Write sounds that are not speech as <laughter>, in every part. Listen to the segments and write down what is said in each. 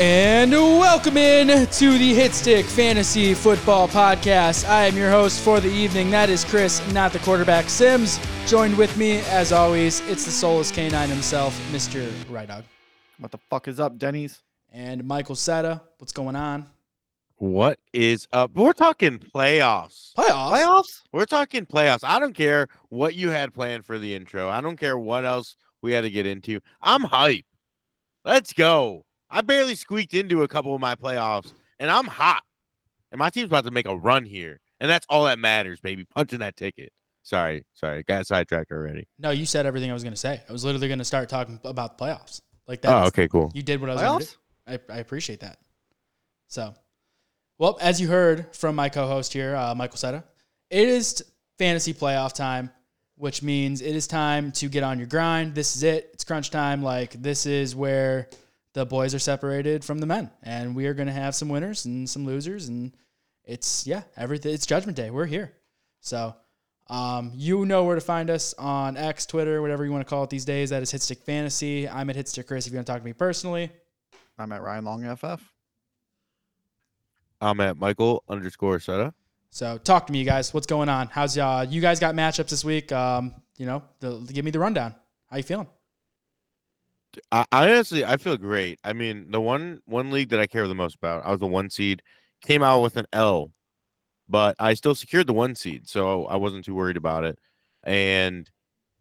And welcome in to the Hitstick Fantasy Football Podcast. I am your host for the evening. That is Chris, not the quarterback Sims. Joined with me, as always, it's the soulless canine himself, Mr. Rydog. What the fuck is up, Denny's? And Michael Seta. What's going on? What is up? We're talking playoffs. Playoffs? Playoffs? We're talking playoffs. I don't care what you had planned for the intro. I don't care what else we had to get into. I'm hype. Let's go. I barely squeaked into a couple of my playoffs, and I'm hot. And my team's about to make a run here. And that's all that matters, baby. Punching that ticket. Sorry, sorry. Got sidetracked already. No, you said everything I was going to say. I was literally going to start talking about the playoffs. Like that. Oh, okay, cool. You did what I was going to do. I, I appreciate that. So, well, as you heard from my co-host here, uh, Michael Seta, it is fantasy playoff time, which means it is time to get on your grind. This is it. It's crunch time. Like this is where the boys are separated from the men, and we are going to have some winners and some losers, and it's yeah, everything. It's Judgment Day. We're here, so. Um, you know where to find us on X, Twitter, whatever you want to call it these days. That is Hitstick Fantasy. I'm at Hitstick Chris if you want to talk to me personally. I'm at Ryan Long FF. I'm at Michael underscore Seta. So talk to me, you guys. What's going on? How's uh you guys got matchups this week? Um, you know, the, give me the rundown. How you feeling? I, honestly I feel great. I mean, the one one league that I care the most about, I was the one seed, came out with an L, but I still secured the one seed, so I wasn't too worried about it. And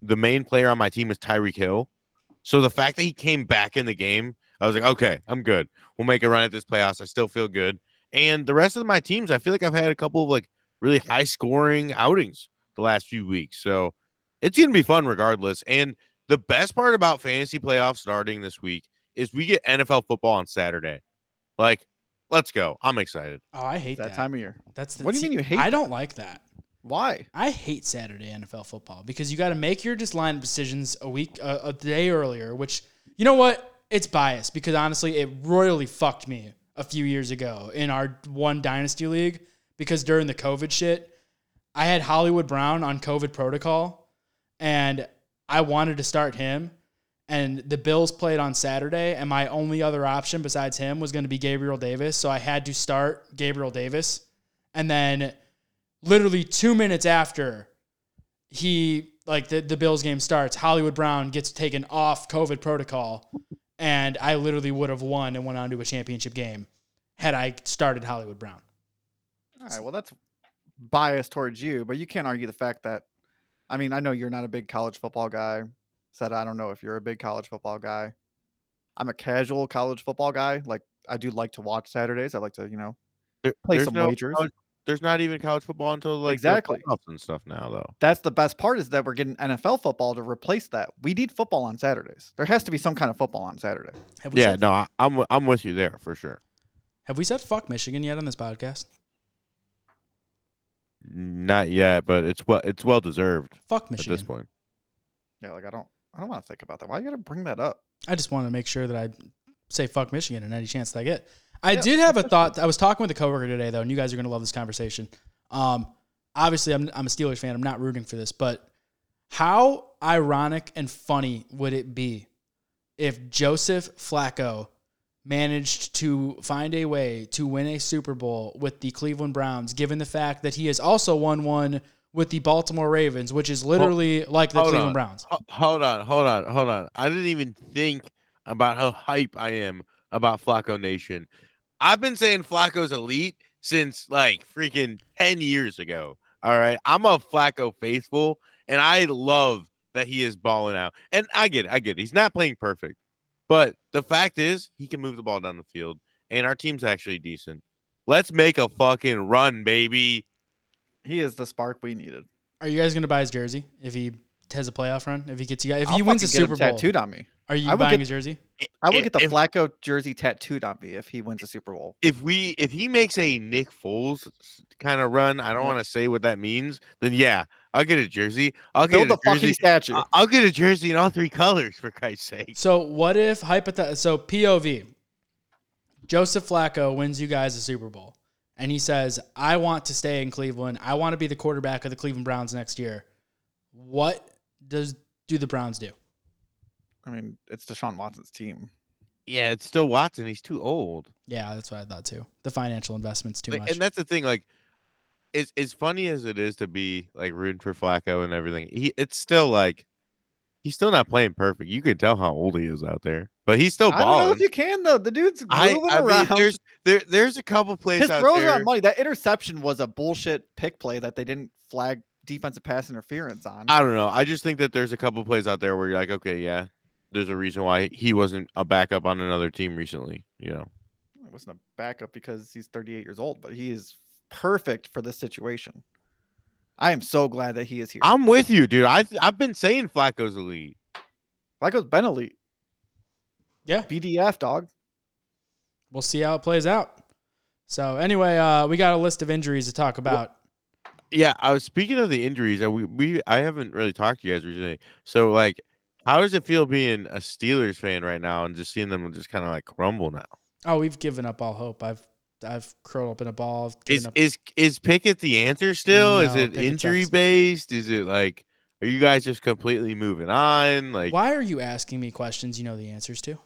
the main player on my team is Tyreek Hill. So the fact that he came back in the game, I was like, okay, I'm good. We'll make a run at this playoffs. I still feel good. And the rest of my teams, I feel like I've had a couple of like really high scoring outings the last few weeks. So it's gonna be fun regardless. And the best part about fantasy playoffs starting this week is we get NFL football on Saturday. Like, let's go. I'm excited. Oh, I hate That that. time of year. That's the, What do you mean you hate I don't like that. Why? I hate Saturday NFL football because you got to make your just line decisions a week, uh, a day earlier. Which you know what? It's biased because honestly, it royally fucked me a few years ago in our one dynasty league because during the COVID shit, I had Hollywood Brown on COVID protocol, and I wanted to start him. And the Bills played on Saturday, and my only other option besides him was going to be Gabriel Davis. So I had to start Gabriel Davis. And then literally two minutes after he like the, the Bills game starts, Hollywood Brown gets taken off COVID protocol, and I literally would have won and went on to a championship game had I started Hollywood Brown. All right, well, that's biased towards you, but you can't argue the fact that, I mean, I know you're not a big college football guy. Said I don't know if you're a big college football guy. I'm a casual college football guy. Like I do like to watch Saturdays. I like to, you know, There- Play there's some no wagers. college- there's not even college football until like the Exactly. playoffs and stuff now, though. that's the best part is that we're getting NFL football to replace that. We need football on Saturdays. There has to be some kind of football on Saturday. Yeah, no, I, I'm I'm with you there for sure. have we said fuck Michigan yet on this podcast? Not yet, but it's well it's well deserved Fuck Michigan. at Michigan. this point. Yeah, like I don't, I don't want to think about that. Why you got to bring that up? I just wanted to make sure that I say fuck Michigan in any chance that I get. I Yeah, did have a thought. I was talking with a coworker today, though, and you guys are going to love this conversation. Um, obviously, I'm, I'm a Steelers fan. I'm not rooting for this, but how ironic and funny would it be if Joseph Flacco managed to find a way to win a Super Bowl with the Cleveland Browns, given the fact that he has also won one with the Baltimore Ravens, which is literally like the Cleveland on. Browns? Hold on, hold on, hold on. I didn't even think about how hype I am about Flacco Nation. I've been saying Flacco's elite since like freaking 10 years ago. All right. I'm a Flacco faithful, and I love that he is balling out. And I get it. I get it. He's not playing perfect. But the fact is, he can move the ball down the field, and our team's actually decent. Let's make a fucking run, baby. He is the spark we needed. Are you guys going to buy his jersey if he has a playoff run? If he gets you, if I'll he wins a fucking get him Super Bowl, tattooed on me. are you I would buying get- his jersey? I would If- get the if- Flacco jersey tattooed on me if he wins a Super Bowl. if we if he makes a Nick Foles kind of run, I don't Yeah. want to say what that means. Then yeah, I'll get a jersey. I'll Build get the a fucking jersey. statue. I- I'll get a jersey in all three colors for Christ's sake. So what if hypothet? So POV, Joseph Flacco wins you guys a Super Bowl, and he says, "I want to stay in Cleveland. I want to be the quarterback of the Cleveland Browns next year." What does do the Browns do? I mean, it's Deshaun Watson's team. Yeah, it's still Watson. He's too old. Yeah, that's what I thought too. The financial investment's too Like, much. And that's the thing. Like, it's as funny as it is to be like rooting for Flacco and everything. He, it's still like he's still not playing perfect. You can tell how old he is out there, but he's still I don't know if you can though. The dude's moving I mean, around. there's there there's a couple plays His out throws there. around money. That interception was a bullshit pick play that they didn't flag defensive pass interference on. I don't know. I just think that there's a couple plays out there where you're like, okay, yeah, there's a reason why he wasn't a backup on another team recently. You know, It wasn't a backup because he's 38 years old, but he is perfect for this situation. I am so glad that he is here. I'm with you, dude. I I've been saying Flacco's elite. Flacco's been elite. yeah, BDF dog. we'll see how it plays out. So anyway, uh, we got a list of injuries to talk about. Yeah, I was speaking of the injuries. uh, We we I haven't really talked to you guys recently. So like, how does it feel being a Steelers fan right now and just seeing them just kind of like crumble now? Oh, we've given up all hope. I've I've curled up in a ball. Is up- is is Pickett the answer still? is it Pickett injury sucks. based? Is it like are you guys just completely moving on? Like Why are you asking me questions you know the answers to?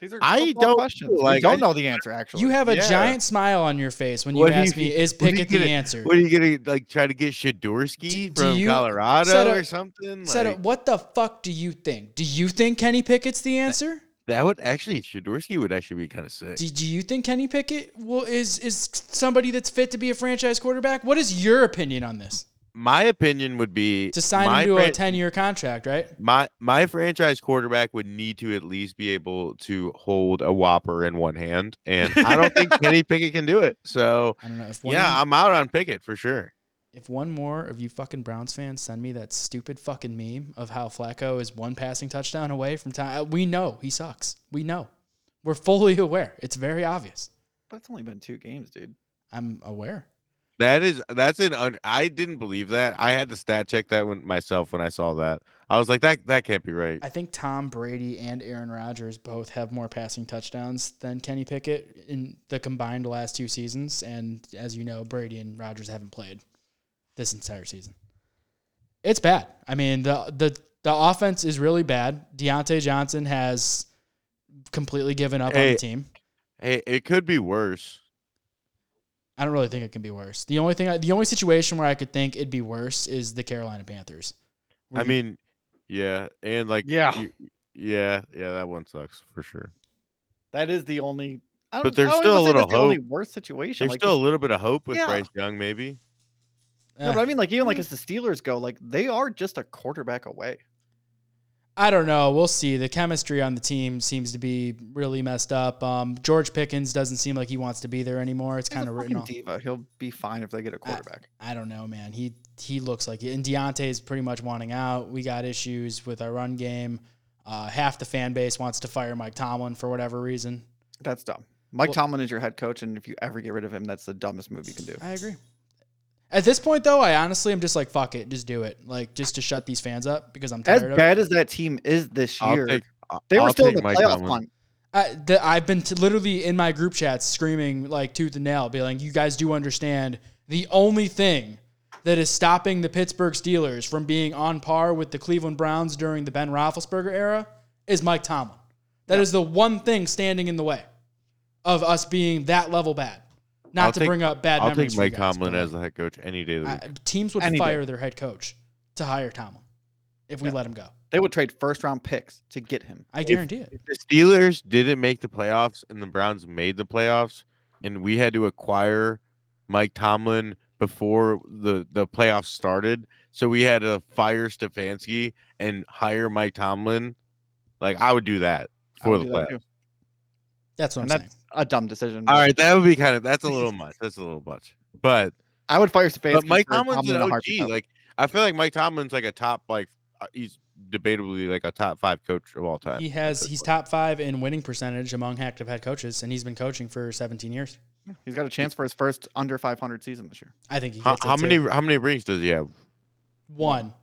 These are I don't questions. know, We don't I- know the answer actually. You have a Yeah. giant smile on your face when you What do you ask me, "Is what Pickett the gonna- answer?" what are you gonna like try to get Shadorsky Do- do from you- Colorado Seta- or something? Said, Like, what the fuck do you think? Do you think Kenny Pickett's the answer? That would actually Shadorsky would actually be kind of sick. Do, do you think Kenny Pickett will, is is somebody that's fit to be a franchise quarterback? What is your opinion on this? My opinion would be To sign him to a ten year contract, right? my my franchise quarterback would need to at least be able to hold a whopper in one hand, and I don't think <laughs> Kenny Pickett can do it. So I don't know if one yeah, I'm out on Pickett for sure. If one more of you fucking Browns fans send me that stupid fucking meme of how Flacco is one passing touchdown away from time, uh, we know he sucks. We know. We're fully <laughs> aware. It's very obvious. That's only been two games, dude. I'm aware. That is that's an un, I didn't believe that. I had to stat check that one myself when I saw that. I was like that that can't be right. I think Tom Brady and Aaron Rodgers both have more passing touchdowns than Kenny Pickett in the combined last two seasons. And as you know, Brady and Rodgers haven't played this entire season. It's bad. I mean, the the the offense is really bad. Diontae Johnson has completely given up on the team. Hey, it could be worse. I don't really think it can be worse. The only thing, I, the only situation where I could think it'd be worse is the Carolina Panthers. I you- mean, yeah, and like Yeah. you- yeah, yeah, that one sucks for sure. That is the only. I But don't- there's I still a say that's little the only hope. worst situation. There's like, still a little bit of hope with Yeah. Bryce Young, maybe. No, but I mean, like even like as the Steelers go, like they are just a quarterback away. I don't know. We'll see. The chemistry on the team seems to be really messed up. Um, George Pickens doesn't seem like he wants to be there anymore. It's kind of written off. diva. He'll be fine if they get a quarterback. I don't know, man. He he looks like it. And Diontae's pretty much wanting out. We got issues with our run game. Uh, half the fan base wants to fire Mike Tomlin for whatever reason. That's dumb. Mike Well- Tomlin is your head coach, and if you ever get rid of him, that's the dumbest move you can do. I agree. At this point, though, I honestly am just like, fuck it, just do it. Like, just to shut these fans up because I'm As tired of it. bad as that team is this year, take. I- they were I'll still in take the Mike playoff Tomlin. hunt. I, the, I've been t- literally in my group chats screaming like tooth and nail, being like, "You guys do understand the only thing that is stopping the Pittsburgh Steelers from being on par with the Cleveland Browns during the Ben Roethlisberger era is Mike Tomlin. That is the one thing standing in the way of us being that level bad. Not I'll to take- bring up bad I'll memories. take for you Mike guys, Tomlin as the head coach any day of the week. I- teams would Any day. fire their head coach to hire Tomlin if we Yeah. let him go. They would trade first round picks to get him. I guarantee it. If the Steelers didn't make the playoffs and the Browns made the playoffs, and we had to acquire Mike Tomlin before the the playoffs started, so we had to fire Stefanski and hire Mike Tomlin. Like I would do that for the do that That's what And I'm that's saying. A dumb decision. All right, that would be kind of that's a little <laughs> much. That's a little much. But I would fire Stefanski. but Mike for Tomlin's Tomlin an OG. Like I feel like Mike Tomlin's like a top like uh, he's debatably like a top five coach of all time. He has he's top five in winning percentage among active head coaches, and he's been coaching for 17 years. He's got a chance for his first under 500 season this year. I think he How, hits it how too. many how many rings does he have? One.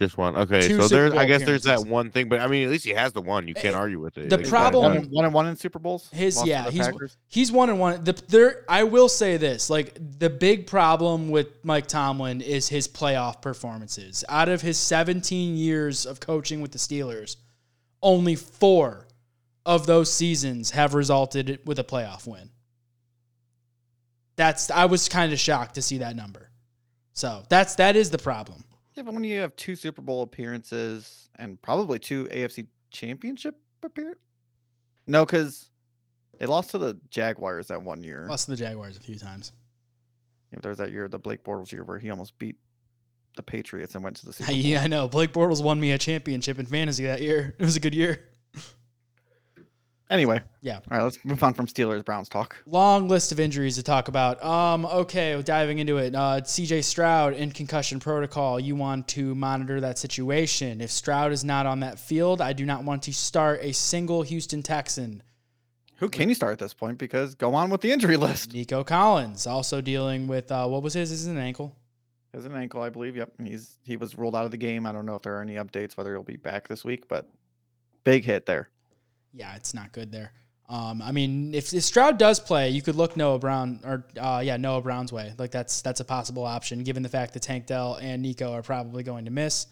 Just one. Okay, Two so Super there's I guess there's that appearances. one thing, but I mean at least he has the one. You can't Eh, argue with it. the Like, he's problem- got One it. and, one and one in Super Bowls. His lost to yeah, the he's Packers. he's one and one. The there I will say this, like the big problem with Mike Tomlin is his playoff performances. Out of his 17 years of coaching with the Steelers, only 4 of those seasons have resulted with a playoff win. That's I was kind of shocked to see that number. So that's that is the problem. Yeah, but when you have two Super Bowl appearances and probably two AFC Championship appearances, no, because they lost to the Jaguars that one year. Lost to the Jaguars a few times. Yeah, there's that year, the Blake Bortles year, where he almost beat the Patriots and went to the <laughs> Super Bowl. Yeah, I know. Blake Bortles won me a championship in fantasy that year. It was a good year. Anyway, Yeah. all right, let's move on from Steelers Browns talk. Long list of injuries to talk about. Um, okay, diving into it. Uh, CJ Stroud in concussion protocol. You want to monitor that situation. If Stroud is not on that field, I do not want to start a single Houston Texan. Who can you start at this point? Because go on with the injury list. Nico Collins also dealing with uh, what was his? Is an ankle? Has an ankle, I believe. Yep, he's he was ruled out of the game. I don't know if there are any updates whether he'll be back this week, but big hit there. Yeah, it's not good there. Um, I mean, if, if Stroud does play, you could look Noah Brown or uh, yeah Noah Brown's way. Like that's that's a possible option given the fact that Tank Dell and Nico are probably going to miss.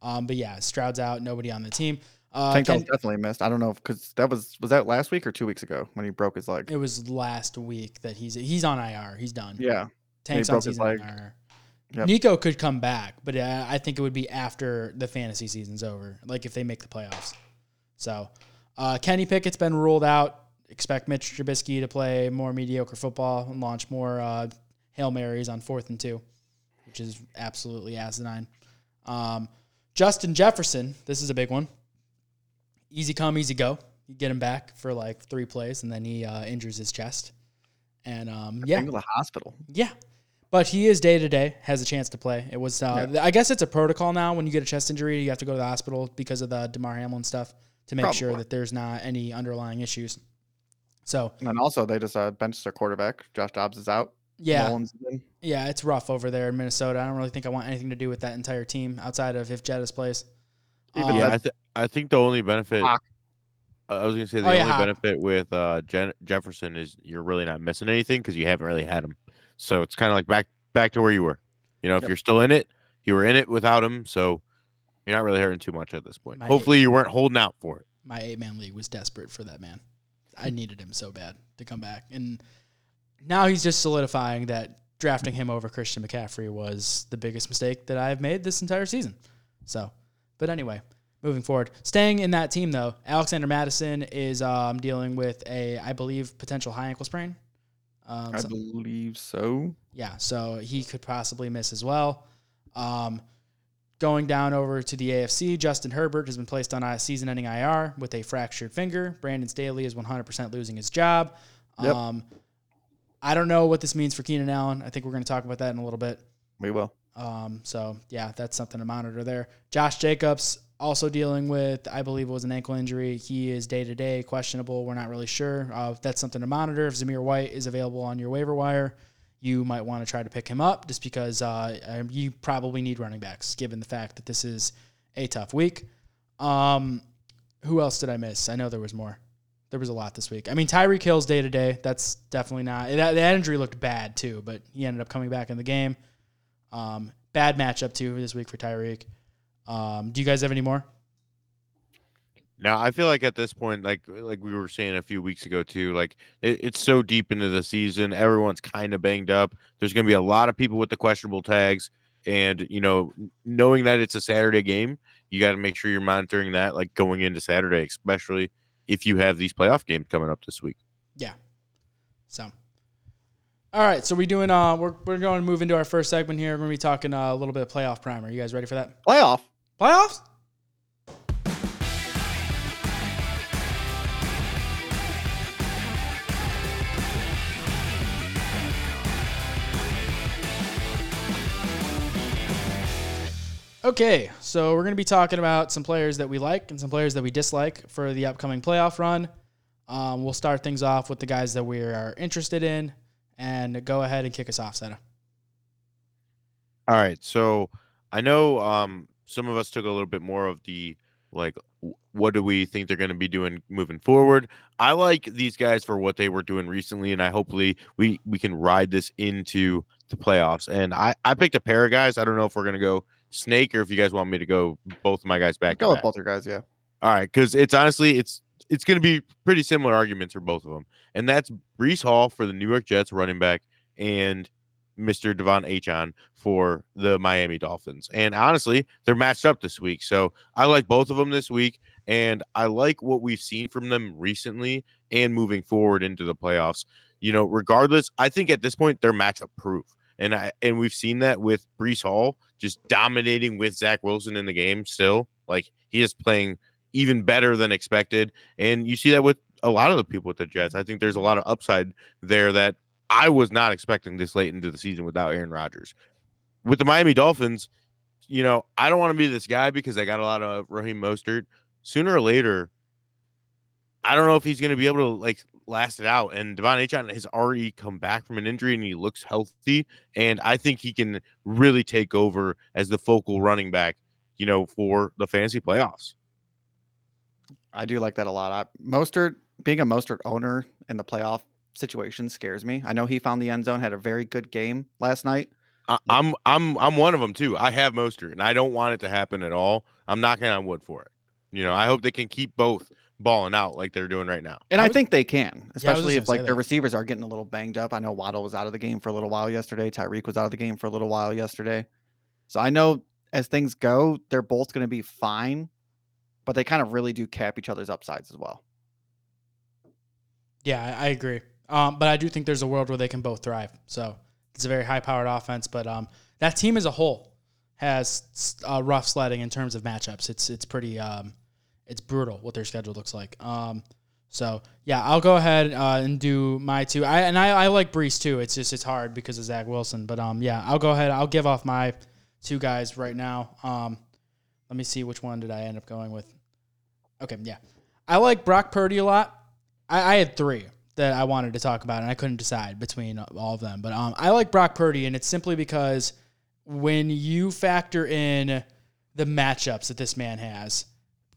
Um, but yeah, Stroud's out, nobody on the team. Uh, Tank Dell's definitely missed. I don't know because that was was that last week or two weeks ago when he broke his leg. it was last week that he's he's on IR. He's done. Yeah, Tank's on season. IR. Yep. Nico could come back, but uh, I think it would be after the fantasy season's over, like if they make the playoffs. So, uh, Kenny Pickett's been ruled out. Expect Mitch Trubisky to play more mediocre football and launch more uh, hail marys on fourth and two, which is absolutely asinine. Um, Justin Jefferson, this is a big one. Easy come, easy go. You get him back for like three plays, and then he uh, injures his chest. And um, yeah, to the hospital. yeah. But he is day to day, has a chance to play. It was, uh, I guess it's a protocol now. When you get a chest injury, you have to go to the hospital because of the Damar Hamlin stuff to make sure that there's not any underlying issues. So And also they just uh, benched their quarterback. Josh Dobbs is out. yeah, yeah, it's rough over there in Minnesota. I don't really think I want anything to do with that entire team outside of if Jettis plays. Even Um, yeah, I, th- I think the only benefit. Hawk. I was gonna say the Oh, yeah, only Hawk. benefit with uh, Jen- Jefferson is you're really not missing anything because you haven't really had him. So it's kind of like back back to where you were. You know, if Yep. you're still in it, you were in it without him, so you're not really hurting too much at this point. My- Hopefully, you weren't holding out for it. my eight man league was desperate for that man. I needed him so bad to come back. And now he's just solidifying that drafting him over Christian McCaffrey was the biggest mistake that I've made this entire season. So, but anyway, moving forward. Staying in that team though, Alexander Mattison is um, dealing with a, I believe, potential high ankle sprain. Um, I so- believe so. yeah, so he could possibly miss as well. Um, going down over to the AFC, Justin Herbert has been placed on a season-ending IR with a fractured finger. Brandon Staley is 100% losing his job. Yep. Um, I don't know what this means for Keenan Allen. I think we're going to talk about that in a little bit. We will. Um, so yeah, that's something to monitor there. Josh Jacobs also dealing with, I believe it was an ankle injury. He is day to day questionable. We're not really sure. Uh, that's something to monitor. If Zamir White is available on your waiver wire, you might want to try to pick him up just because uh, um, you probably need running backs given the fact that this is a tough week. Um, who else did I miss? I know there was more. There was a lot this week. I mean, Tyreek Hill's day to day. That's definitely not. That, that injury looked bad too, but he ended up coming back in the game. Um, bad matchup too this week for Tyreek. Um, do you guys have any more? Now I feel like at this point, like like we were saying a few weeks ago too, like it, it's so deep into the season, everyone's kind of banged up. There's going to be a lot of people with the questionable tags, and you know, knowing that it's a Saturday game, you got to make sure you're monitoring that, like going into Saturday, especially if you have these playoff games coming up this week. Yeah. So, all right. So we doing. Uh, we're we're going to move into our first segment here. We're going to be talking uh, a little bit of playoff primer. You guys ready for that? Playoff. Playoffs. Okay, so we're going to be talking about some players that we like and some players that we dislike for the upcoming playoff run. Um, we'll start things off with the guys that we are interested in, and go ahead and kick us off, Seta. All right. So I know um, some of us took a little bit more of the like, what do we think they're going to be doing moving forward? I like these guys for what they were doing recently, and I hopefully we we can ride this into the playoffs. And I I picked a pair of guys. I don't know if we're going to go snake or if you guys want me to go both of my guys back. Go with both your guys. Yeah. All right, because it's honestly it's it's going to be pretty similar arguments for both of them, and that's Breece Hall for the New York Jets running back and Mr. De'Von Achane for the Miami Dolphins. And honestly, they're matched up this week, so I like both of them this week, and I like what we've seen from them recently and moving forward into the playoffs. You know, regardless, I think at this point they're matchup proof. And I and we've seen that with Breece Hall just dominating with Zach Wilson in the game still. Like he is playing even better than expected. And you see that with a lot of the people with the Jets. I think there's a lot of upside there that I was not expecting this late into the season without Aaron Rodgers. With the Miami Dolphins, you know, I don't want to be this guy because I got a lot of Raheem Mostert. Sooner or later, I don't know if he's going to be able to like last it out. And De'Von Achane has already come back from an injury and he looks healthy. And I think he can really take over as the focal running back, you know, for the fantasy playoffs. I do like that a lot. I, Mostert, being a Mostert owner in the playoff situation scares me. I know he found the end zone, had a very good game last night. I, I'm I'm I'm one of them too. I have Mostert, and I don't want it to happen at all. I'm knocking on wood for it. You know, I hope they can keep both balling out like they're doing right now. And I, I was- think they can, Yeah, I was especially just if like say their that. receivers are getting a little banged up. I know Waddle was out of the game for a little while yesterday. Tyreek was out of the game for a little while yesterday. So I know as things go, they're both going to be fine, but they kind of really do cap each other's upsides as well. Yeah, I, I agree. Um, but I do think there's a world where they can both thrive. So it's a very high powered offense. But um, that team as a whole has uh, rough sledding in terms of matchups. It's it's pretty um, it's brutal what their schedule looks like. Um, so yeah, I'll go ahead uh, and do my two. I and I, I like Breece too. It's just it's hard because of Zach Wilson. But um, yeah, I'll go ahead. I'll give off my two guys right now. Um, let me see which one did I end up going with. Okay, yeah, I like Brock Purdy a lot. I, I had three that I wanted to talk about, and I couldn't decide between all of them. But um, I like Brock Purdy, and it's simply because when you factor in the matchups that this man has,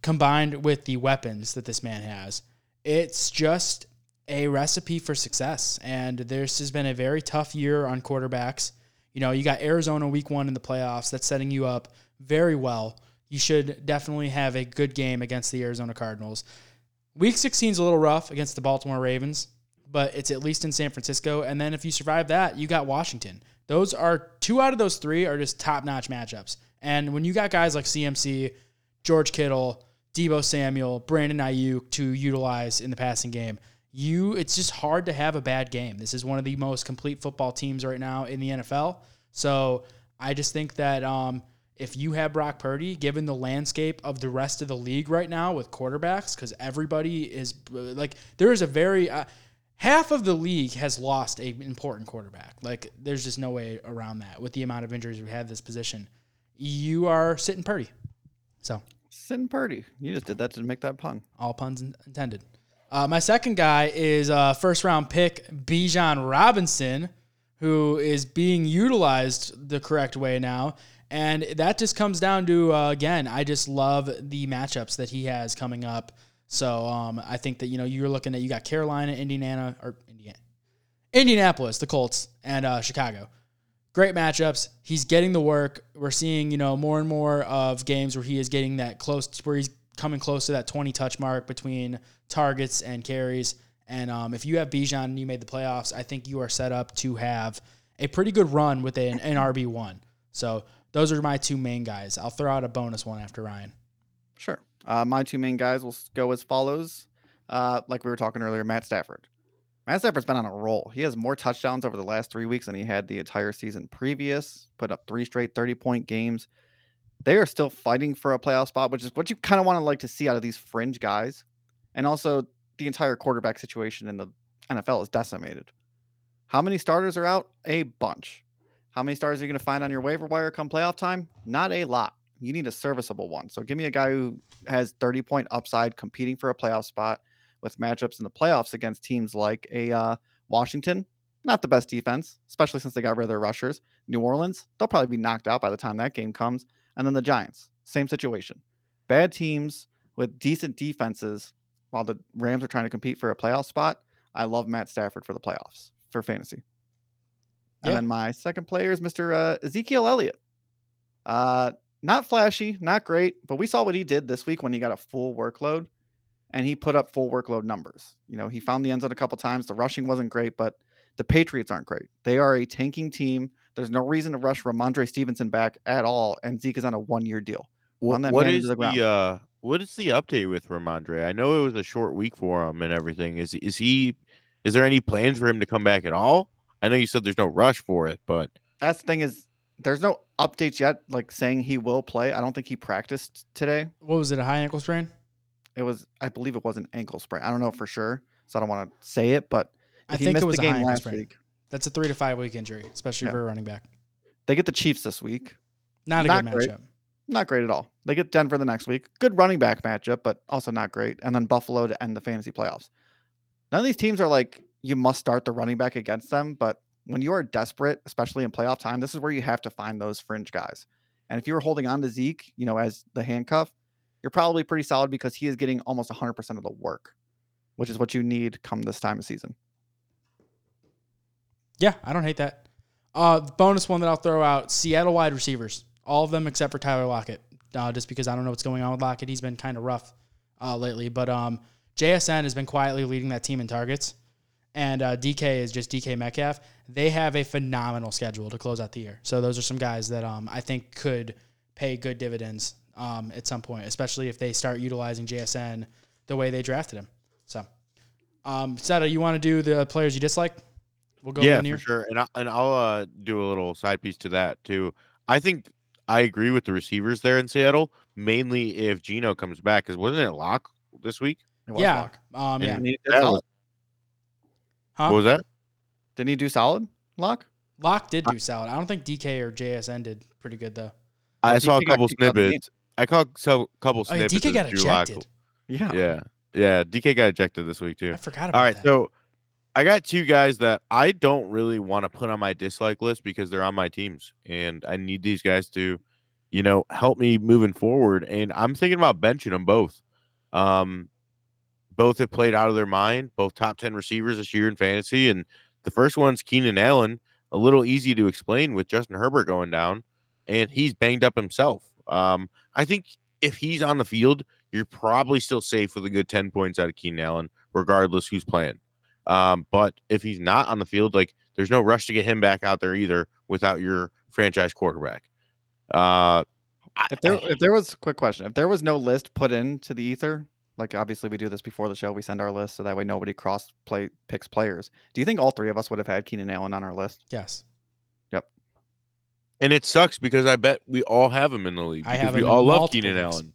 combined with the weapons that this man has, it's just a recipe for success. And this has been a very tough year on quarterbacks. You know, you got Arizona week one in the playoffs. That's setting you up very well. You should definitely have a good game against the Arizona Cardinals. Week 16 is a little rough against the Baltimore Ravens, but it's at least in San Francisco. And then if you survive that, you got Washington. Those are two out of those three are just top notch matchups. And when you got guys like CMC, George Kittle, Deebo Samuel, Brandon Aiyuk to utilize in the passing game, you it's just hard to have a bad game. This is one of the most complete football teams right now in the NFL. So I just think that um, if you have Brock Purdy, given the landscape of the rest of the league right now with quarterbacks, because everybody is like, there is a very uh, half of the league has lost a important quarterback. Like, there's just no way around that with the amount of injuries we have this position. You are sitting Purdy. So Sin Purdy. You just did that to make that pun. all puns intended. Uh, my second guy is uh, first round pick Bijan Robinson, who is being utilized the correct way now. And that just comes down to, uh, again, I just love the matchups that he has coming up. So um, I think that, you know, you're looking at, you got Carolina, Indiana, or Indiana, Indianapolis, the Colts, and uh, Chicago great matchups. He's getting the work. We're seeing, you know, more and more of games where he is getting that close, where he's coming close to that 20 touch mark between targets and carries. And um, if you have Bijan and you made the playoffs, I think you are set up to have a pretty good run with an, an RB1. So those are my two main guys. I'll throw out a bonus one after Ryan. Sure. Uh, my two main guys will go as follows. Uh, like we were talking earlier, Matt Stafford. Matt Stafford's been on a roll. He has more touchdowns over the last three weeks than he had the entire season previous. Put up three straight 30 point games. They are still fighting for a playoff spot, which is what you kind of want to like to see out of these fringe guys. And also, the entire quarterback situation in the NFL is decimated. How many starters are out? A bunch. How many stars are you going to find on your waiver wire come playoff time? Not a lot. You need a serviceable one. So give me a guy who has 30 point upside competing for a playoff spot with matchups in the playoffs against teams like a uh, Washington, not the best defense, especially since they got rid of their rushers. New Orleans, they'll probably be knocked out by the time that game comes. And then the Giants, same situation. Bad teams with decent defenses while the Rams are trying to compete for a playoff spot. I love Matt Stafford for the playoffs for fantasy. And then my second player is Mr. Uh, Ezekiel Elliott. Uh, not flashy, not great, but we saw what he did this week when he got a full workload. And he put up full workload numbers. You know, he found the end zone a couple times. The rushing wasn't great, but the Patriots aren't great. They are a tanking team. There's no reason to rush Rhamondre Stevenson back at all, and Zeke is on a one year deal. What, Run that what man is into the the uh what is the update with Rhamondre? I know it was a short week for him and everything. Is is he is there any plans for him to come back at all? I know you said there's no rush for it, but That's the thing is there's no updates yet, like saying he will play. I don't think he practiced today. What was it? A high ankle sprain? It was, I believe, it was an ankle sprain. I don't know for sure, so I don't want to say it, but I think it was the game last sprain. week. That's a three to five week injury, especially Yeah. for a running back. They get the Chiefs this week. Not a Not good great. matchup. Not great at all. They get Denver the next week. Good running back matchup, but also not great. And then Buffalo to end the fantasy playoffs. None of these teams are like you must start the running back against them, but when you are desperate, especially in playoff time, this is where you have to find those fringe guys. And if you were holding on to Zeke, you know, as the handcuff, you're probably pretty solid because he is getting almost 100% of the work, which is what you need come this time of season. Yeah, I don't hate that. Uh, bonus one that I'll throw out: Seattle wide receivers, all of them except for Tyler Lockett. Uh, just because I don't know what's going on with Lockett, he's been kind of rough uh, lately. But um, JSN has been quietly leading that team in targets, and uh, DK is just DK Metcalf. They have a phenomenal schedule to close out the year. So those are some guys that um, I think could pay good dividends um, at some point, especially if they start utilizing JSN the way they drafted him. So, um, Seta, you want to do the players you dislike? We'll go yeah, for sure. And I, and I'll uh, do a little side piece to that too. I think I agree with the receivers there in Seattle, mainly if Geno comes back. Because wasn't it Lock this week? It Yeah. Lock. Um, yeah. And he That solid. was- Huh? What was that? Didn't he do solid, Lock? Locke did do solid. I don't think DK or JSN did pretty good though. I Well, saw a couple kicked out of the game. snippets. I caught so couple Oh, yeah, snippets. DK of got Drew Lock. ejected. Yeah. Yeah, yeah. DK got ejected this week too. I forgot about All right, that. so I got two guys that I don't really want to put on my dislike list because they're on my teams, and I need these guys to, you know, help me moving forward. And I'm thinking about benching them both. Um, both have played out of their mind. Both top ten receivers this year in fantasy, and the first one's Keenan Allen. A little easy to explain with Justin Herbert going down, and he's banged up himself. Um, I think if he's on the field, you're probably still safe with a good ten points out of Keenan Allen, regardless who's playing. Um, but if he's not on the field, like there's no rush to get him back out there either without your franchise quarterback. Uh, If there if there was a quick question, if there was no list put into the ether, like obviously we do this before the show, we send our list so that way nobody cross play picks players. Do you think all three of us would have had Keenan Allen on our list? yes, and it sucks because I bet we all have him in the league I because have we all love Keenan leagues. Allen.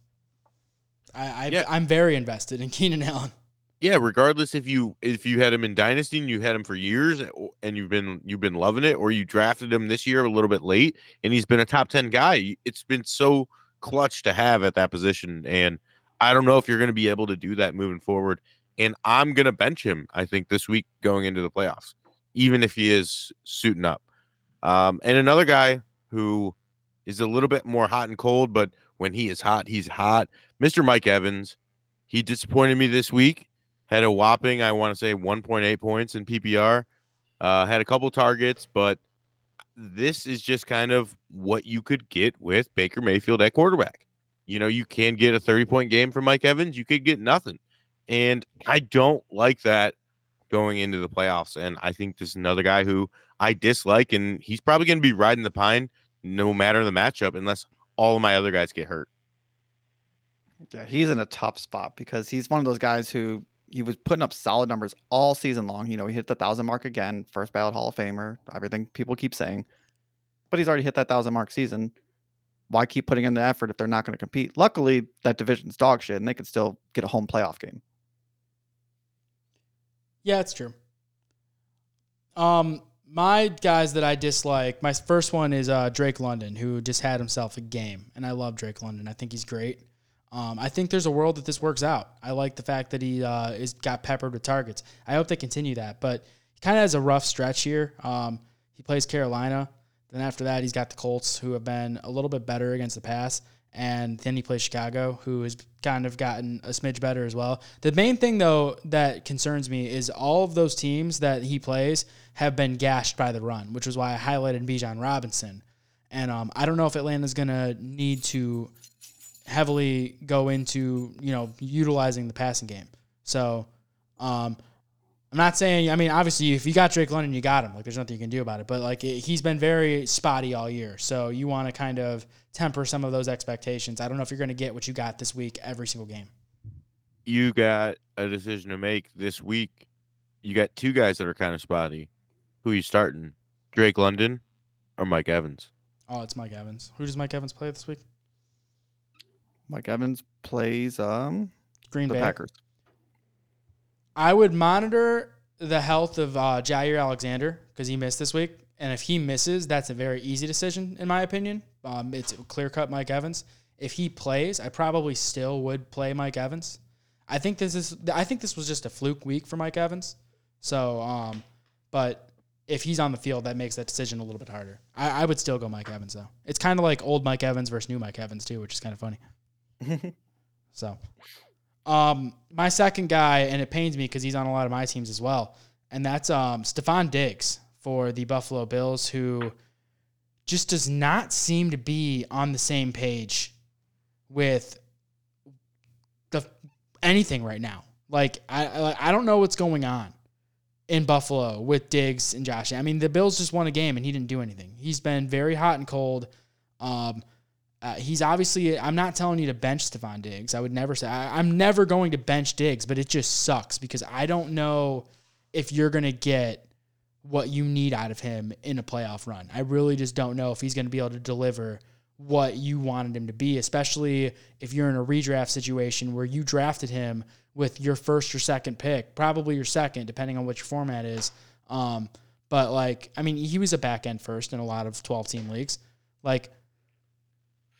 I, I Yeah. I'm very invested in <laughs> Keenan Allen. Yeah, regardless if you if you had him in dynasty and you had him for years and you've been you've been loving it, or you drafted him this year a little bit late and he's been a top ten guy. It's been so clutch to have at that position, and I don't know if you're going to be able to do that moving forward. And I'm going to bench him. I think this week going into the playoffs, even if he is suiting up. Um, and another guy who is a little bit more hot and cold, but when he is hot, he's hot. Mr. Mike Evans. He disappointed me this week had a whopping, I want to say, 1.8 points in PPR. Uh, had a couple targets, but this is just kind of what you could get with Baker Mayfield at quarterback. You know, you can get a 30 point game from Mike Evans, you could get nothing. And I don't like that going into the playoffs. And I think this is another guy who I dislike, and he's probably going to be riding the pine no matter the matchup, unless all of my other guys get hurt. Yeah, he's in a tough spot because he's one of those guys who he was putting up solid numbers all season long. You know, he hit the thousand mark again, first ballot Hall of Famer, everything people keep saying. But he's already hit that thousand mark season. Why keep putting in the effort if they're not going to compete? Luckily, that division's dog shit, and they could still get a home playoff game. Yeah, it's true. Um, my guys that I dislike, my first one is uh, Drake London, who just had himself a game, and I love Drake London. I think he's great. Um, I think there's a world that this works out. I like the fact that he uh, is got peppered with targets. I hope they continue that, but he kind of has a rough stretch here. Um, he plays Carolina. Then after that, he's got the Colts, who have been a little bit better against the pass. And then he plays Chicago, who has kind of gotten a smidge better as well. The main thing, though, that concerns me is all of those teams that he plays have been gashed by the run, which is why I highlighted Bijan Robinson. And um, I don't know if Atlanta's going to need to heavily go into you know utilizing the passing game. So um, I'm not saying. I mean, obviously, if you got Drake London, you got him. Like, there's nothing you can do about it. But like, it, he's been very spotty all year. So you want to kind of temper some of those expectations. I don't know if you're going to get what you got this week every single game. You got a decision to make this week. You got two guys that are kind of spotty. Who are you starting? Drake London or Mike Evans? Oh, it's Mike Evans. Who does Mike Evans play this week? Mike Evans plays um Green the Bay. Packers. I would monitor the health of uh, Jaire Alexander because he missed this week. And if he misses, that's a very easy decision, in my opinion. Um, it's clear cut Mike Evans. If he plays, I probably still would play Mike Evans. I think this is. I think this was just a fluke week for Mike Evans. So, um, but if he's on the field, that makes that decision a little bit harder. I, I would still go Mike Evans though. It's kind of like old Mike Evans versus new Mike Evans too, which is kind of funny. <laughs> So, um, my second guy, and it pains me because he's on a lot of my teams as well, and that's um, Stefon Diggs for the Buffalo Bills, who just does not seem to be on the same page with the anything right now. Like I, I I don't know what's going on in Buffalo with Diggs and Josh. I mean, the Bills just won a game and he didn't do anything. He's been very hot and cold. Um, uh, he's obviously. I'm not telling you to bench Stefon Diggs. I would never say. I, I'm never going to bench Diggs, but it just sucks because I don't know if you're going to get what you need out of him in a playoff run. I really just don't know if he's going to be able to deliver what you wanted him to be, especially if you're in a redraft situation where you drafted him with your first or second pick, probably your second, depending on what your format is. Um, but like, I mean, he was a back end first in a lot of 12 team leagues. Like,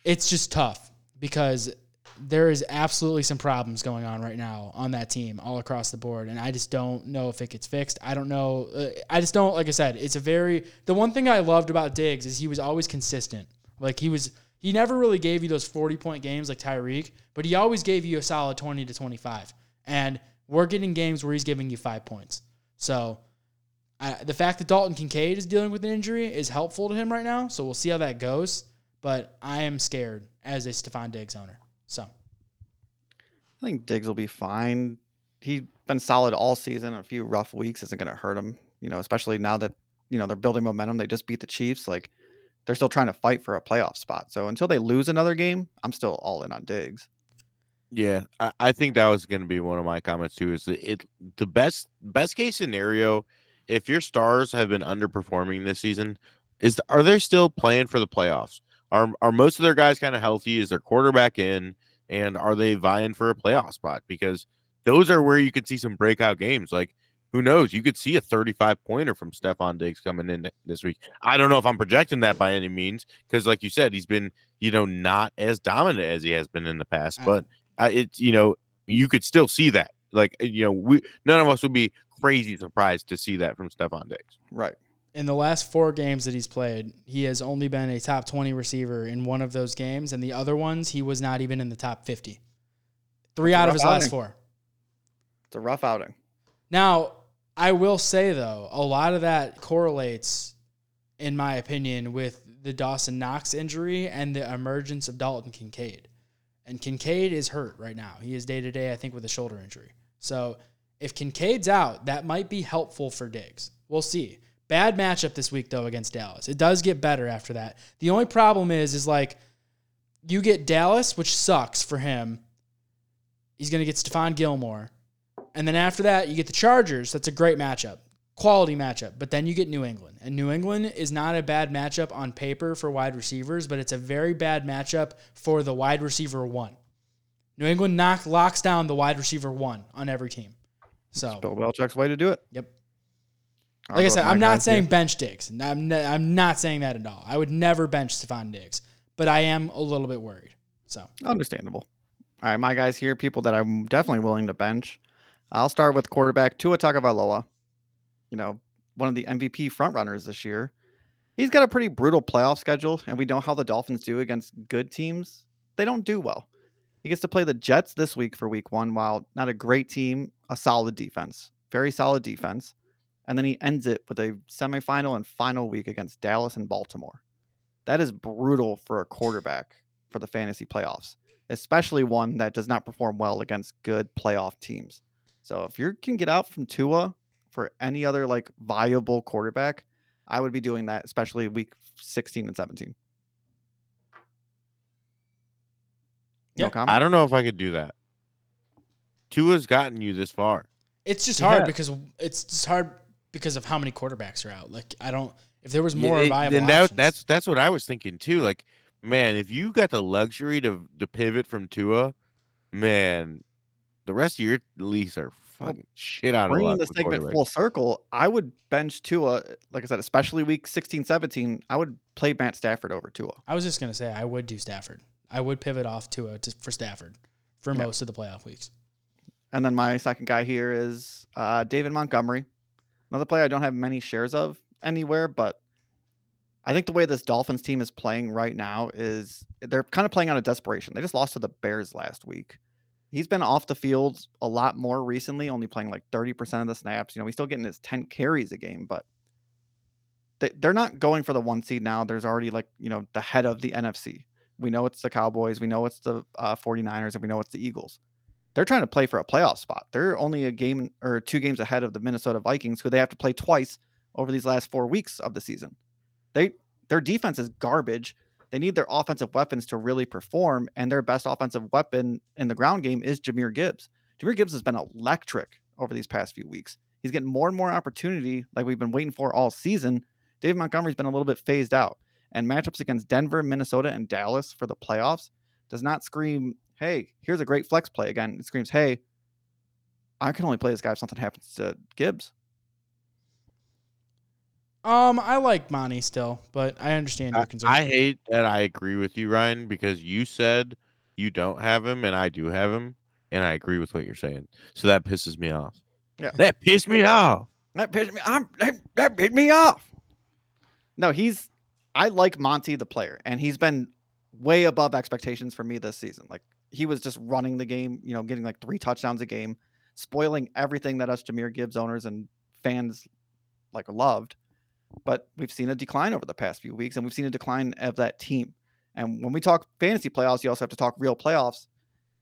it's just tough because there is absolutely some problems going on right now on that team all across the board. And i just don't know if it gets fixed. I don't know uh, i just don't like i said it's a very the one thing i loved about diggs is he was always consistent. Like he was he never really gave you those 40 point games like tyreek but he always gave you a solid 20 to 25 and we're getting games where he's giving you five points. So I, the fact that dalton kincaid is dealing with an injury is helpful to him right now. So we'll see how that goes but i am scared as a Stefon diggs owner so I think Diggs will be fine. He's been solid all season. A few rough weeks isn't going to hurt him. You know, especially now that you know they're building momentum. They just beat the Chiefs. Like they're still trying to fight for a playoff spot. So until they lose another game, I'm still all in on Diggs. Yeah, I, I think that was going to be one of my comments too. Is that it the best best case scenario if your stars have been underperforming this season? Is are they still playing for the playoffs? Are are most of their guys kind of healthy? Is their quarterback in? And are they vying for a playoff spot? Because those are where you could see some breakout games. Like who knows? You could see a 35 pointer from Stefon Diggs coming in this week. I don't know if I'm projecting that by any means, because like you said, he's been, you know, not as dominant as he has been in the past. But uh, it's, you know, you could still see that. Like, you know, we none of us would be crazy surprised to see that from Stefon Diggs. Right. In the last four games that he's played, he has only been a top 20 receiver in one of those games, and the other ones, he was not even in the top 50. Three out of his last four. It's a rough outing. Now, I will say, though, a lot of that correlates, in my opinion, with the Dawson Knox injury and the emergence of Dalton Kincaid. And Kincaid is hurt right now. He is day to day, I think, with a shoulder injury. So if Kincaid's out, that might be helpful for Diggs. We'll see. Bad matchup this week though against Dallas. It does get better after that. The only problem is is like you get Dallas, which sucks for him. He's going to get Stephon Gilmore. And then after that, you get the Chargers. That's a great matchup. Quality matchup. But then you get New England. And New England is not a bad matchup on paper for wide receivers, but it's a very bad matchup for the wide receiver one. New England knock locks down the wide receiver one on every team. So Bill Belichick's way to do it. Yep. Like I said, I'm not saying here. bench Diggs. I'm, n- I'm not saying that at all. I would never bench Stefon Diggs, but I am a little bit worried. So Understandable. All right, my guys here, people that I'm definitely willing to bench. I'll start with quarterback Tua Tagovailoa. You know, one of the MVP frontrunners this year. He's got a pretty brutal playoff schedule, and we know how the Dolphins do against good teams. They don't do well. He gets to play the Jets this week for week one, while not a great team, a solid defense, very solid defense. And then he ends it with a semifinal and final week against Dallas and Baltimore. That is brutal for a quarterback for the fantasy playoffs. especially one that does not perform well against good playoff teams. So if you can get out from Tua for any other like viable quarterback, I would be doing that, especially week 16 and 17. Yeah, No comment? I don't know if I could do that. Tua's gotten you this far. It's just hard has. because it's just hard because of how many quarterbacks are out. Like I don't. If there was Yeah, more it- viable then that, that's that's what I was thinking too. Like, man, if you got the luxury to to pivot from Tua, man, the rest of your leagues are fucking shit out of Bringing luck. the with segment full circle, I would bench Tua, like I said, especially week 16, 17. I would play Matt Stafford over Tua. I was just gonna say I would do Stafford. I would pivot off to a to, for Stafford for Yeah. most of the playoff weeks. And then my second guy here is uh, David Montgomery, another player I don't have many shares of anywhere, but I think the way this Dolphins team is playing right now is they're kind of playing out of desperation. They just lost to the Bears last week. He's been off the field a lot more recently, only playing like 30% of the snaps. You know, he's still getting his 10 carries a game, but they, they're not going for the one seed now. There's already like, you know, the head of the NFC. We know it's the Cowboys, we know it's the uh, 49ers, and we know it's the Eagles they're trying to play for a playoff spot. They're only a game or two games ahead of the Minnesota Vikings, who they have to play twice over these last four weeks of the season. They their defense is garbage. They need their offensive weapons to really perform, and their best offensive weapon in the ground game is Jahmyr Gibbs. Jahmyr Gibbs has been electric over these past few weeks. He's getting more and more opportunity, like we've been waiting for all season. David Montgomery's been a little bit phased out, and matchups against Denver, Minnesota, and Dallas for the playoffs does not scream, hey, here's a great flex play again. It screams, hey, I can only play this guy if something happens to Gibbs. Um, I like Monty still, but I understand your I, concern. I hate that I agree with you, Ryan, because you said you don't have him and I do have him, and I agree with what you're saying. So that pisses me off. Yeah. That pissed me off. That pissed me. I'm, that, that pissed me off. No, he's. I like Monty the player, and he's been way above expectations for me this season. Like he was just running the game, you know, getting like three touchdowns a game, spoiling everything that us Jahmyr Gibbs owners and fans like loved. But we've seen a decline over the past few weeks, and we've seen a decline of that team. And when we talk fantasy playoffs, you also have to talk real playoffs.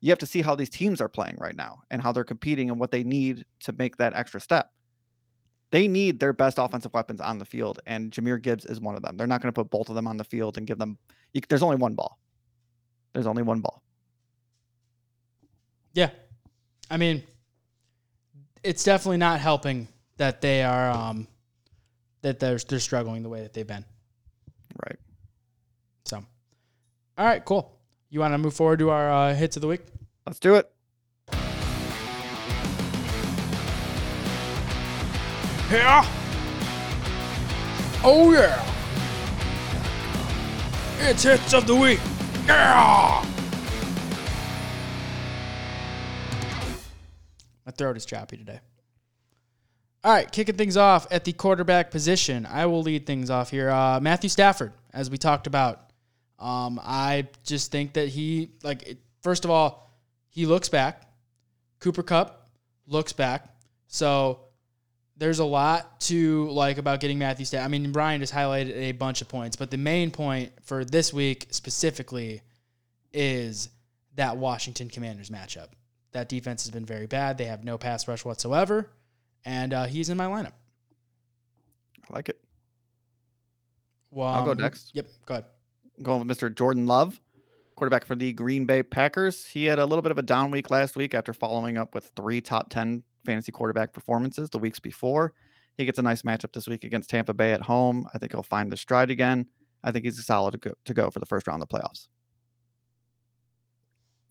You have to see how these teams are playing right now and how they're competing and what they need to make that extra step. They need their best offensive weapons on the field, and Jahmyr Gibbs is one of them. They're not going to put both of them on the field and give them. There's only one ball. There's only one ball. Yeah. I mean, it's definitely not helping that they are um that they're they're struggling the way that they've been. Right. So, all right, cool. You want to move forward to our uh, hits of the week? Let's do it. Yeah. Oh yeah. It's hits of the week. Yeah. My throat is choppy today. All right, kicking things off at the quarterback position. I will lead things off here. Uh, Matthew Stafford, as we talked about. Um, I just think that he, like, it, first of all, he looks back. Cooper Kupp looks back. So there's a lot to like about getting Matthew Stafford. I mean, Brian just highlighted a bunch of points, but the main point for this week specifically is that Washington Commanders matchup. That defense has been very bad. They have no pass rush whatsoever, and uh, he's in my lineup. I like it. Well, I'll go um, next. Yep, go ahead. going with Mr. Jordan Love, quarterback for the Green Bay Packers. He had a little bit of a down week last week after following up with three top 10 fantasy quarterback performances the weeks before. He gets a nice matchup this week against Tampa Bay at home. I think he'll find the stride again. I think he's a solid to go, to go for the first round of the playoffs.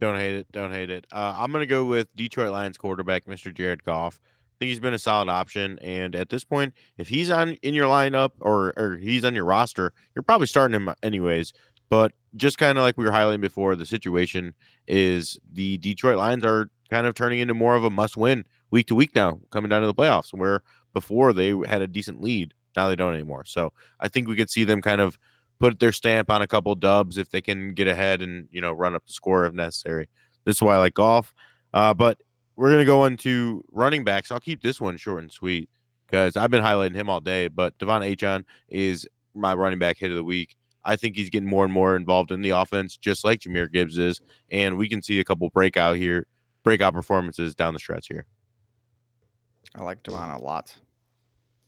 Don't hate it. Don't hate it. Uh, I'm gonna go with Detroit Lions quarterback, Mr. Jared Goff. I think he's been a solid option, and at this point, if he's on in your lineup or or he's on your roster, you're probably starting him anyways. But just kind of like we were highlighting before, the situation is the Detroit Lions are kind of turning into more of a must-win week to week now, coming down to the playoffs. Where before they had a decent lead, now they don't anymore. So I think we could see them kind of put their stamp on a couple dubs if they can get ahead and you know run up the score if necessary. This is why I like Goff. Uh, but we're gonna go into running backs. I'll keep this one short and sweet because I've been highlighting him all day. But De'Von Achane is my running back hit of the week. I think he's getting more and more involved in the offense, just like Jahmyr Gibbs is, and we can see a couple breakout here, breakout performances down the stretch here. I like Devon a lot.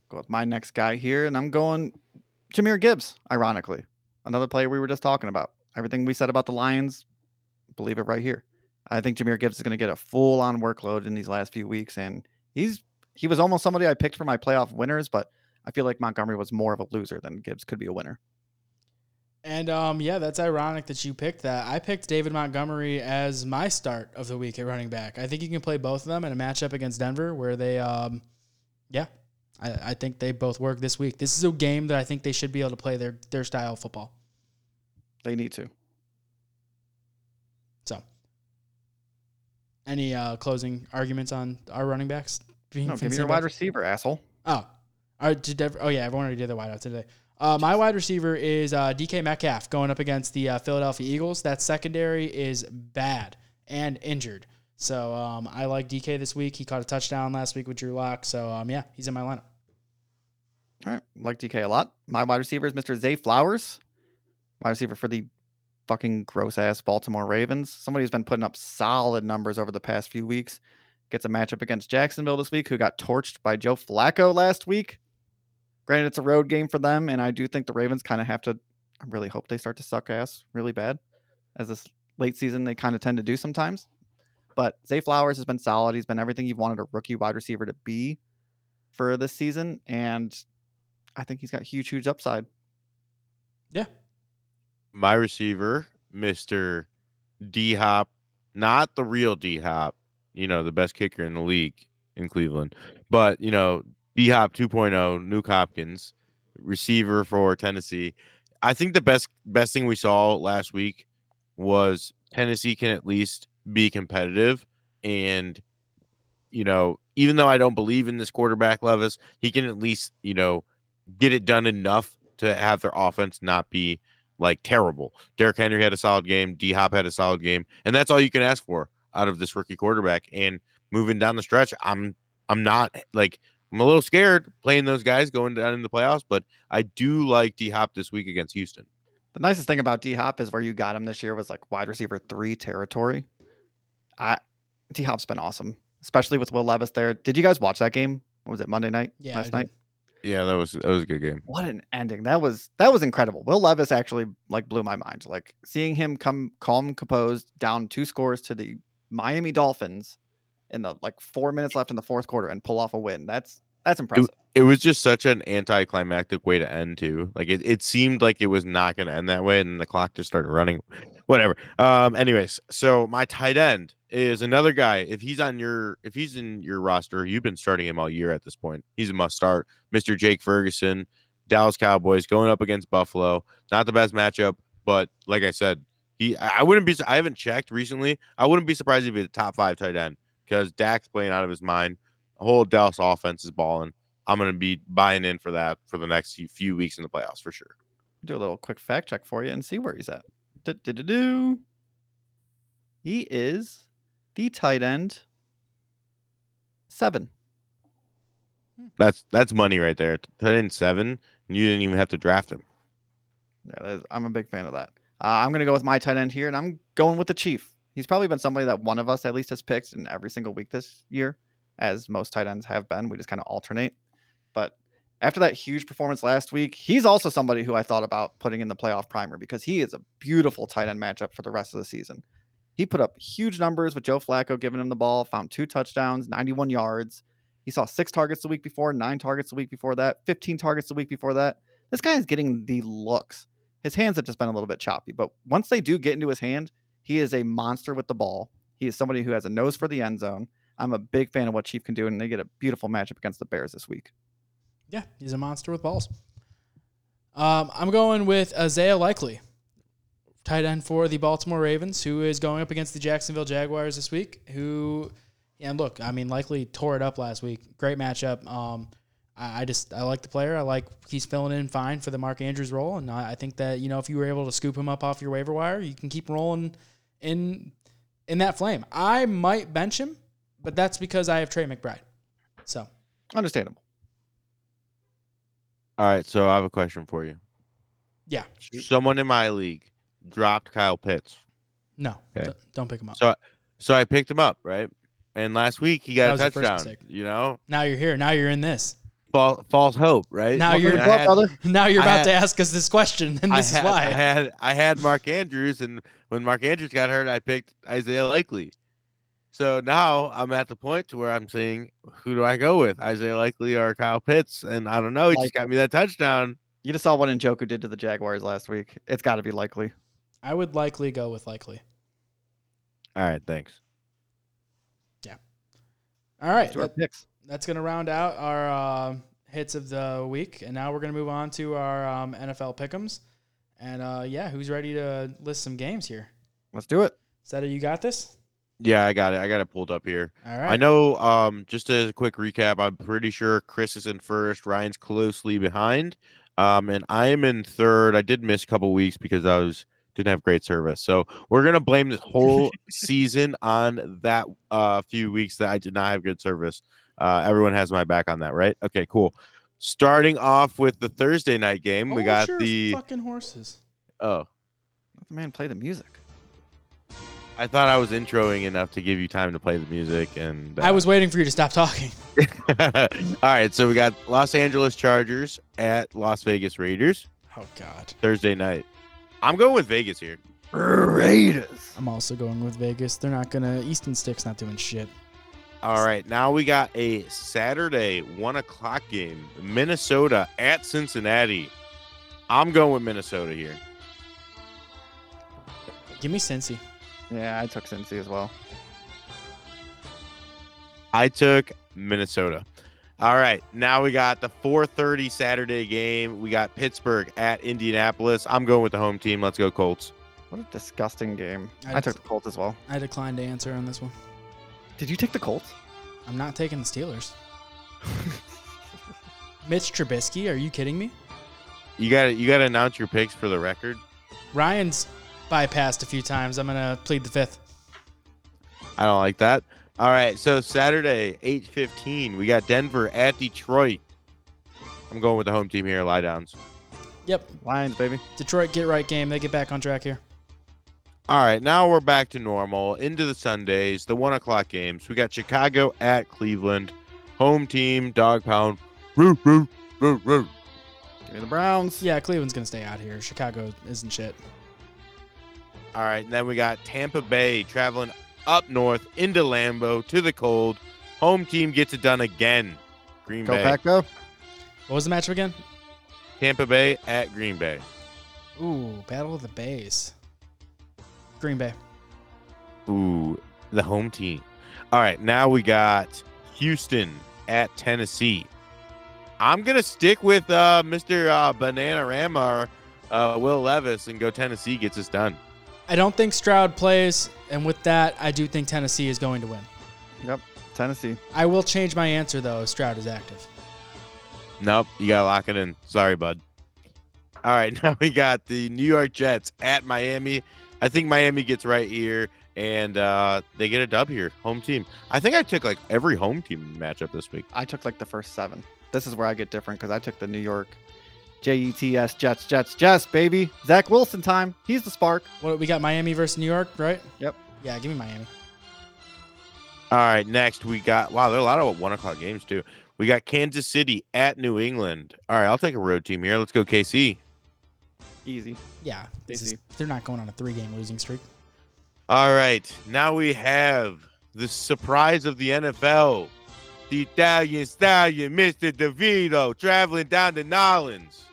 Go with my next guy here, and I'm going Jahmyr Gibbs. Ironically, another player we were just talking about. Everything we said about the Lions, believe it right here. I think Jahmyr Gibbs is going to get a full on workload in these last few weeks, and he's he was almost somebody I picked for my playoff winners, but I feel like Montgomery was more of a loser than Gibbs could be a winner. And um, yeah, that's ironic that you picked that. I picked David Montgomery as my start of the week at running back. I think you can play both of them in a matchup against Denver where they, um, yeah, I, I think they both work this week. This is a game that I think they should be able to play their their style of football. They need to. So, any uh, closing arguments on our running backs? Being No, give me your wide receiver, asshole. Oh, all right, did oh yeah, everyone already did the wideout today. Uh, my wide receiver is uh, DK Metcalf going up against the uh, Philadelphia Eagles. That secondary is bad and injured. So um, I like DK this week. He caught a touchdown last week with Drew Lock. So um, yeah, he's in my lineup. All right, like DK a lot. My wide receiver is Mr. Zay Flowers, wide receiver for the fucking gross ass Baltimore Ravens. Somebody who's been putting up solid numbers over the past few weeks. Gets a matchup against Jacksonville this week, who got torched by Joe Flacco last week. Granted, it's a road game for them, and I do think the Ravens kind of have to. I really hope they start to suck ass really bad, as this late season they kind of tend to do sometimes. But Zay Flowers has been solid. He's been everything you've wanted a rookie wide receiver to be for this season, and I think he's got huge, huge upside. Yeah, My receiver, Mister D Hop, not the real D Hop, you know, the best kicker in the league in Cleveland, but you know, D Hop 2.0, Nuk Hopkins, receiver for Tennessee. I think the best best thing we saw last week was Tennessee can at least be competitive and you know, even though I don't believe in this quarterback Levis, he can at least, you know, get it done enough to have their offense not be like terrible. Derrick Henry had a solid game, D Hop had a solid game, and that's all you can ask for out of this rookie quarterback. And moving down the stretch, I'm I'm not eh, like I'm a little scared playing those guys going down in the playoffs, but I do like D Hop this week against Houston. The nicest thing about D Hop is where you got him this year was like wide receiver three territory. I D Hop's been awesome, especially with Will Levis there. Did you guys watch that game? What was it Monday night? Yeah, last night. Yeah, that was that was a good game. What an ending! That was that was incredible. Will Levis actually like blew my mind. Like seeing him come calm, composed, down two scores to the Miami Dolphins in the like four minutes left in the fourth quarter and pull off a win. That's that's impressive. It was just such an anticlimactic way to end too. Like it, it seemed like it was not going to end that way, and the clock just started running. Whatever. Um. Anyways, so my tight end is another guy. If he's on your, if he's in your roster, you've been starting him all year at this point. He's a must start. Mr. Jake Ferguson, Dallas Cowboys going up against Buffalo. Not the best matchup, but like I said, he. I I wouldn't be. I haven't checked recently. I wouldn't be surprised if he's a top five tight end because Dak's playing out of his mind. The whole Dallas offense is balling. I'm going to be buying in for that for the next few, few weeks in the playoffs for sure. do a little quick fact check for you and see where he's at. Do-do-do-do. He is the tight end seven. That's that's money right there. Tight end seven, and you didn't even have to draft him. Yeah, that is, I'm a big fan of that. Uh, I'm going to go with my tight end here, and I'm going with the Chief. He's probably been somebody that one of us at least has picked in every single week this year, as most tight ends have been. We just kind of alternate. But after that huge performance last week, he's also somebody who I thought about putting in the playoff primer because he is a beautiful tight end matchup for the rest of the season. He put up huge numbers with Joe Flacco giving him the ball, found two touchdowns, 91 yards. He saw six targets the week before, nine targets the week before that, 15 targets the week before that. This guy is getting the looks. His hands have just been a little bit choppy, but once they do get into his hand, he is a monster with the ball. He is somebody who has a nose for the end zone. I'm a big fan of what Chief can do, and they get a beautiful matchup against the Bears this week. Yeah, he's a monster with balls. Um, I'm going with Isaiah Likely, tight end for the Baltimore Ravens, who is going up against the Jacksonville Jaguars this week. Who, and look, I mean, Likely tore it up last week. Great matchup. Um, I, I just I like the player. I like he's filling in fine for the Mark Andrews role, and I, I think that you know if you were able to scoop him up off your waiver wire, you can keep rolling in in that flame. I might bench him, but that's because I have Trey McBride. So Understandable. All right, so I have a question for you. Yeah. Someone in my league dropped Kyle Pitts. No, Okay. don't pick him up. So so I picked him up, right? And last week he got was a touchdown. You know, now you're here. Now you're in this. false, false hope, right? Now Welcome you're- had-. <laughs> Now you're about had- to ask us this question, and this had, is why. I had I had Mark Andrews, and when Mark Andrews got hurt, I picked Isaiah Likely. So now I'm at the point to where I'm saying, who do I go with, Isaiah Likely or Kyle Pitts? And I don't know. He just got me that touchdown. You just saw what Njoku did to the Jaguars last week. It's got to be likely. I would likely go with likely. All right, thanks. Yeah. All right, that- picks. that's going to round out our uh, hits of the week, and now we're going to move on to our um, NFL pick'ems. And uh, yeah, who's ready to list some games here? Let's do it. Is that it. Seta, you got this? Yeah, I got it. I got it pulled up here. All right. I know. Um, just as a quick recap, I'm pretty sure Chris is in first. Ryan's closely behind. Um, and I am in third. I did miss a couple weeks because I was didn't have great service. So we're gonna blame this whole <laughs> season on that uh few weeks that I did not have good service. Uh, everyone has my back on that, right? Okay, cool. Starting off with the Thursday night game, we Oh, got sure, the. fucking horses. Oh, Let the man play the music. I thought I was introing enough to give you time to play the music, and I uh, was waiting for you to stop talking. <laughs> All right, so we got Los Angeles Chargers at Las Vegas Raiders Oh God, Thursday night. I'm going with Vegas here. Raiders. I'm also going with Vegas. They're not gonna. Easton Stick's not doing shit. All right, now we got a Saturday one o'clock game, Minnesota at Cincinnati. I'm going with Minnesota here. Give me Cincy. Yeah, I took Cincy as well. I took Minnesota. All right, now we got the 4:30 Saturday game. We got Pittsburgh at Indianapolis. I'm going with the home team. Let's go Colts. What a disgusting game. I I, took the Colts as well. I declined to answer on this one. Did you take the Colts? I'm not taking the Steelers. <laughs> Mitch Trubisky, are you kidding me? You got to you got to announce your picks for the record. Ryan's bypassed a few times. I'm gonna plead the fifth. I don't like that. All right, so Saturday, 8:15, we got Denver at Detroit. I'm going with the home team here, lie downs. Yep, Lions, baby. Detroit get right game. They get back on track here. All right, now we're back to normal. Into the Sundays, the one o'clock games. We got Chicago at Cleveland. Home team, dog pound. Roo, roo, roo, roo. Give me the Browns. Yeah, Cleveland's gonna stay out here. Chicago isn't shit. All right, and then we got Tampa Bay traveling up north into Lambeau to the cold. Home team gets it done again. Green Go Bay. Pack, go. What was the matchup again? Tampa Bay at Green Bay. Ooh, Battle of the Bays. Green Bay. Ooh, the home team. All right, now we got Houston at Tennessee. I'm gonna stick with uh, Mr. Uh, Banana Rama, uh, Will Levis, and go Tennessee gets this done. I don't think Stroud plays, and with that, I do think Tennessee is going to win. Yep. Tennessee. I will change my answer though. if Stroud is active. Nope, you gotta lock it in. Sorry, bud. All right, <laughs> now we got the New York Jets at Miami. I think Miami gets right here, and uh, they get a dub here. Home team. I think I took like every home team matchup this week. I took like the first seven. This is where I get different because I took the New York J E T S Jets, Jets, Jets, baby. Zach Wilson time. He's the spark. What we got? Miami versus New York, right? Yep. Yeah, give me Miami. All right, next we got wow, there are a lot of one o'clock games too. We got Kansas City at New England. All right, I'll take a road team here. Let's go KC. Easy. Yeah, this is, they're not going on a three-game losing streak. All right, now we have the surprise of the NFL. The Italian stallion, Mr. DeVito, traveling down to Nolans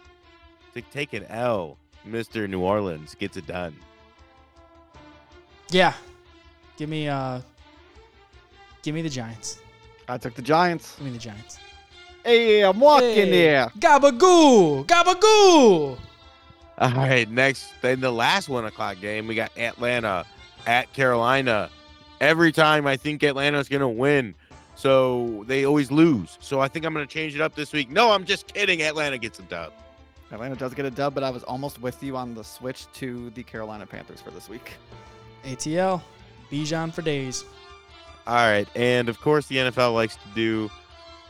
to take an L. Mr. New Orleans gets it done. Yeah, give me uh, give me the Giants. I took the Giants. Give me the Giants. Hey, I'm walking Hey, there. Gabagoo, gabagoo. All right, next in the last one o'clock game, we got Atlanta at Carolina. Every time I think Atlanta's gonna win, so they always lose. So I think I'm gonna change it up this week. No, I'm just kidding. Atlanta gets a dub. Atlanta does get a dub, but I was almost with you on the switch to the Carolina Panthers for this week. ATL, Bijan for days. All right, and of course the NFL likes to do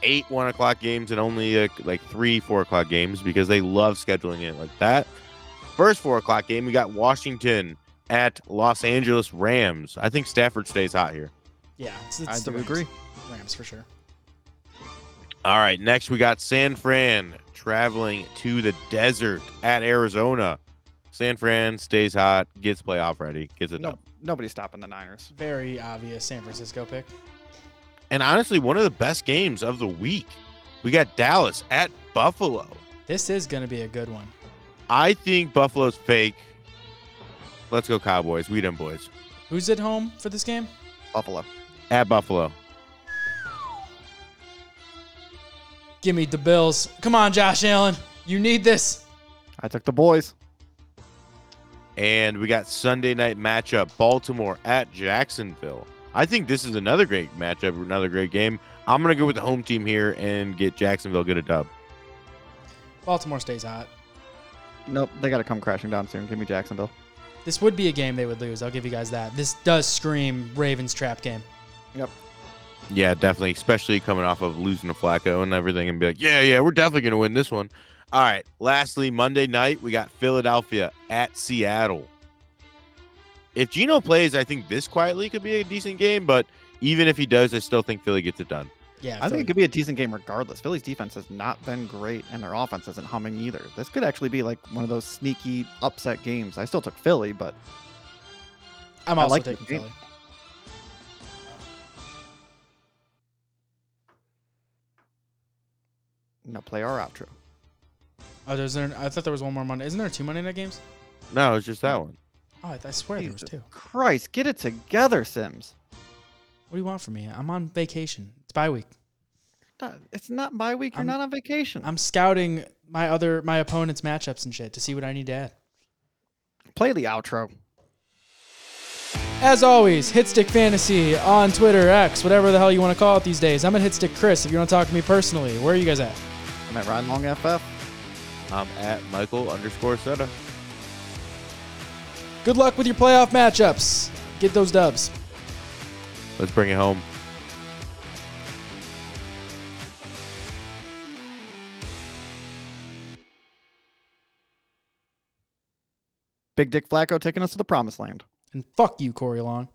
eight one o'clock games and only uh, like three four o'clock games because they love scheduling it like that. First four o'clock game, we got Washington at Los Angeles Rams. I think Stafford stays hot here. Yeah, it's, it's I the do Rams. agree. Rams for sure. All right, next we got San Fran traveling to the desert at Arizona. San Fran stays hot, gets playoff ready, gets it No, done. nobody's stopping the Niners. Very obvious San Francisco pick. And honestly, one of the best games of the week. We got Dallas at Buffalo. This is going to be a good one. I think Buffalo's fake. Let's go Cowboys. We them boys. Who's at home for this game? Buffalo. At Buffalo. Give me the Bills. Come on, Josh Allen. You need this. I took the boys. And we got Sunday night matchup Baltimore at Jacksonville. I think this is another great matchup, another great game. I'm going to go with the home team here and get Jacksonville get a dub. Baltimore stays hot. Nope, they got to come crashing down soon. Give me Jacksonville. This would be a game they would lose. I'll give you guys that. This does scream Ravens trap game. Yep. Yeah, definitely, especially coming off of losing to Flacco and everything and be like, yeah, yeah, we're definitely going to win this one. All right. Lastly, Monday night, we got Philadelphia at Seattle. If Geno plays, I think this quietly could be a decent game, but even if he does, I still think Philly gets it done. Yeah, I think it could be a decent game regardless. Philly's defense has not been great, and their offense isn't humming either. This could actually be like one of those sneaky upset games. I still took Philly, but I'm I also like the taking. Philly. No play our outro. Oh, there's there, I thought there was one more Monday. Isn't there two Monday night games? No, it's just that one. Oh, I, I swear there was two. Christ, get it together, Sims. What do you want from me? I'm on vacation. It's bye week. Not- It's not bye week. You're I'm- not on vacation. I'm scouting my other my opponent's matchups and shit to see what I need to add. Play the outro. As always, Hitstick Fantasy on Twitter, X, whatever the hell you want to call it these days. I'm at Hitstick Chris if you want to talk to me personally. Where are you guys at? I'm at Ryan Long FF. I'm at Michael underscore Seta. Good luck with your playoff matchups. Get those dubs. Let's bring it home. Big Dick Flacco taking us to the promised land. And fuck you, Corey Long.